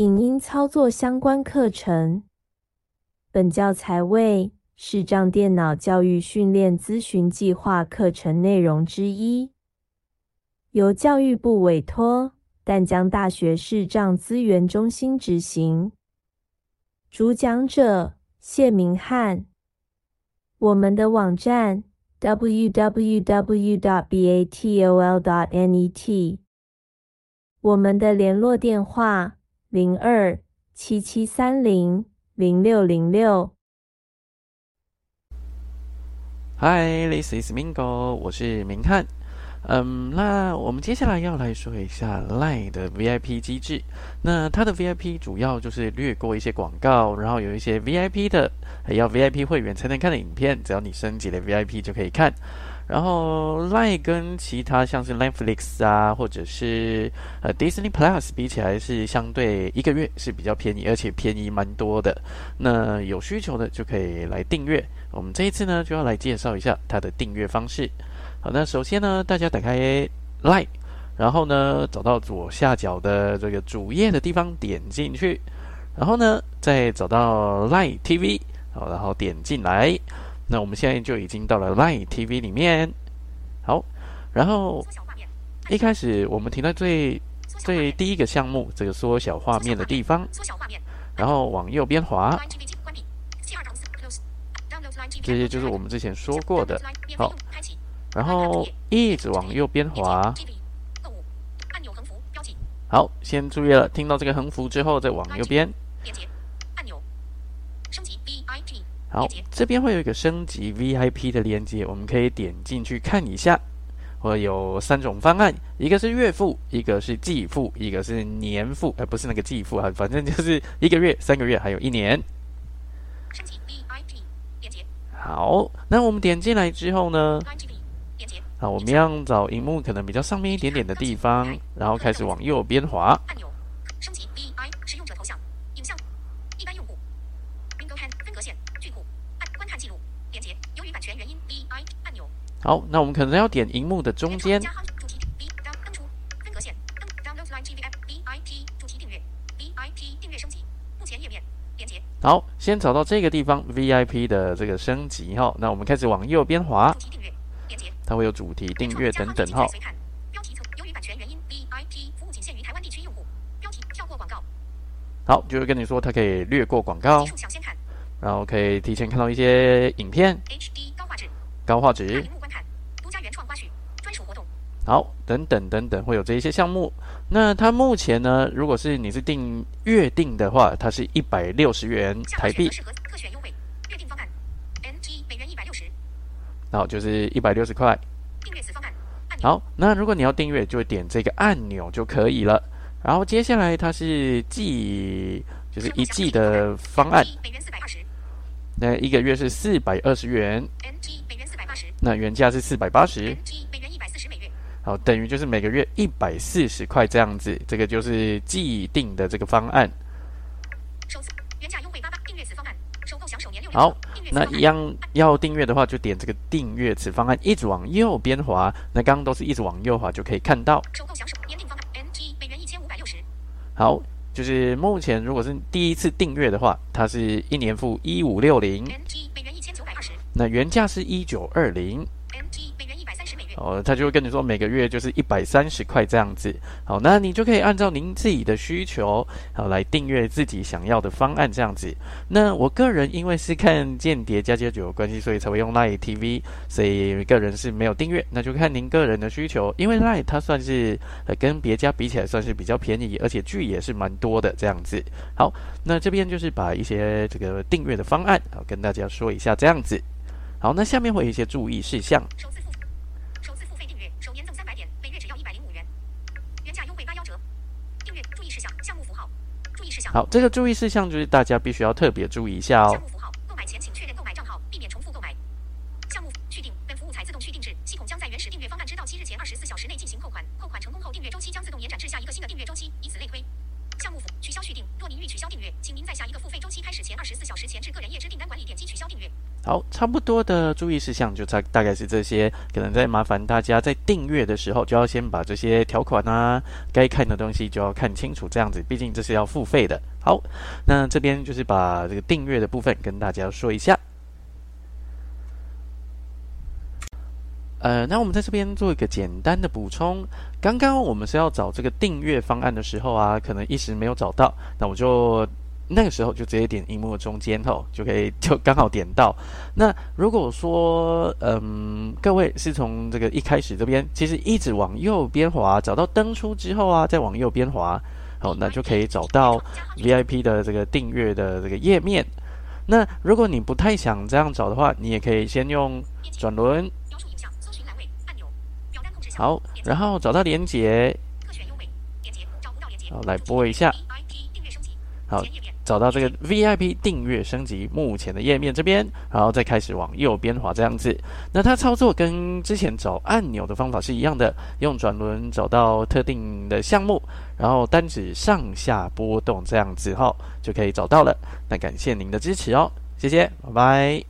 影音操作相关课程。本教材为视障电脑教育训练咨询计划课程内容之一，由教育部委托淡江大学视障资源中心执行。主讲者谢明翰。我们的网站 www.batol.net。我们的联络电话零二七七三零零六零六。Hi，this is Mingo，我是明翰。嗯，那我们接下来要来说一下 Line 的 VIP 机制。那它的 VIP 主要就是略过一些广告，然后有一些 VIP 的，还要 VIP 会员才能看的影片，只要你升级了 VIP 就可以看。然后 Line 跟其他像是 Netflix 啊，或者是呃 Disney Plus 比起来，是相对一个月是比较便宜，而且便宜蛮多的。那有需求的就可以来订阅。我们这一次呢，就要来介绍一下它的订阅方式。好，那首先呢，大家打开 Line，然后呢，找到左下角的这个主页的地方点进去，然后呢，再找到 Line TV，好，然后点进来。那我们现在就已经到了 Line TV 里面。好，然后一开始我们停在最最第一个项目这个缩小画面的地方，然后往右边滑，这些就是我们之前说过的。好。然后一直往右边滑。好，先注意了，听到这个横幅之后，再往右边。好，这边会有一个升级 VIP 的链接，我们可以点进去看一下。我有三种方案，一个是月付，一个是季付，一个是年付。呃，不是那个季付啊，反正就是一个月、三个月，还有一年。升级 VIP 链接。好，那我们点进来之后呢？啊，我们要找荧幕可能比较上面一点点的地方，然后开始往右边滑。按钮，升级 V I 使用者头像、影像、一般用户、线、巨库、按观看记录、连接。由于版权原因，V I 按钮。好，那我们可能要点荧幕的中间。主题 V 登出分隔线，Download Line G V F V I P 主题订阅 V I P 订阅升级目前页面连接。好，先找到这个地方 V I P 的这个升级哈，那我们开始往右边滑。主题订阅。它会有主题、订阅等等哈。，VIP。好，就会跟你说它可以略过广告，然后可以提前看到一些影片。HD 高画质。高画质。独家原创花絮。专属活动。好，等等等等，会有这一些项目。那它目前呢，如果是你是订月订的话，它是一百六十元台币。然后就是一百六十块。订阅此方案。好，那如果你要订阅，就点这个按钮就可以了。然后接下来它是季，就是一季的方案。每元四百二十。那一个月是四百二十元。NG 美元四百八十。那原价是四百八十。NG 美元一百四十美元。好，等于就是每个月一百四十块这样子。这个就是既定的这个方案。首次原价优惠八八，订阅此方案，首购享首年六好。那一样要订阅的话，就点这个订阅此方案，一直往右边滑。那刚刚都是一直往右滑就可以看到。首购享受年订方案，NG 美元一千五百六十。好，就是目前如果是第一次订阅的话，它是一年付一五六零。那原价是一九二零。哦，他就会跟你说每个月就是一百三十块这样子。好，那你就可以按照您自己的需求，好来订阅自己想要的方案这样子。那我个人因为是看《间谍加加九》的关系，所以才会用 Line TV，所以个人是没有订阅。那就看您个人的需求，因为 Line 它算是呃跟别家比起来算是比较便宜，而且剧也是蛮多的这样子。好，那这边就是把一些这个订阅的方案，好跟大家说一下这样子。好，那下面会有一些注意事项。好，这个注意事项就是大家必须要特别注意一下哦。项目符号，购买前请确认购买账号，避免重复购买。项目续订，本服务采自动续订制，系统将在原始订阅方案之到期日前二十四小时内进行扣款。扣款成功后，订阅周期将自动延展至下一个新的订阅周期，以此类推。项目取消续订，若您欲取消订阅，请您在下一个付费周期开始前二十四小时前至个人页之订单管理点击取消订阅。好，差不多的注意事项就差大概是这些，可能在麻烦大家在订阅的时候就要先把这些条款啊，该看的东西就要看清楚，这样子，毕竟这是要付费的。好，那这边就是把这个订阅的部分跟大家说一下。呃，那我们在这边做一个简单的补充。刚刚我们是要找这个订阅方案的时候啊，可能一时没有找到，那我就那个时候就直接点荧幕中间吼，就可以就刚好点到。那如果说嗯，各位是从这个一开始这边，其实一直往右边滑，找到登出之后啊，再往右边滑，好，那就可以找到 VIP 的这个订阅的这个页面。那如果你不太想这样找的话，你也可以先用转轮。好，然后找到连接，好来播一下。好，找到这个 VIP 订阅升级目前的页面这边，然后再开始往右边滑这样子。那它操作跟之前找按钮的方法是一样的，用转轮找到特定的项目，然后单指上下波动这样子，哈，就可以找到了。那感谢您的支持哦，谢谢，拜拜。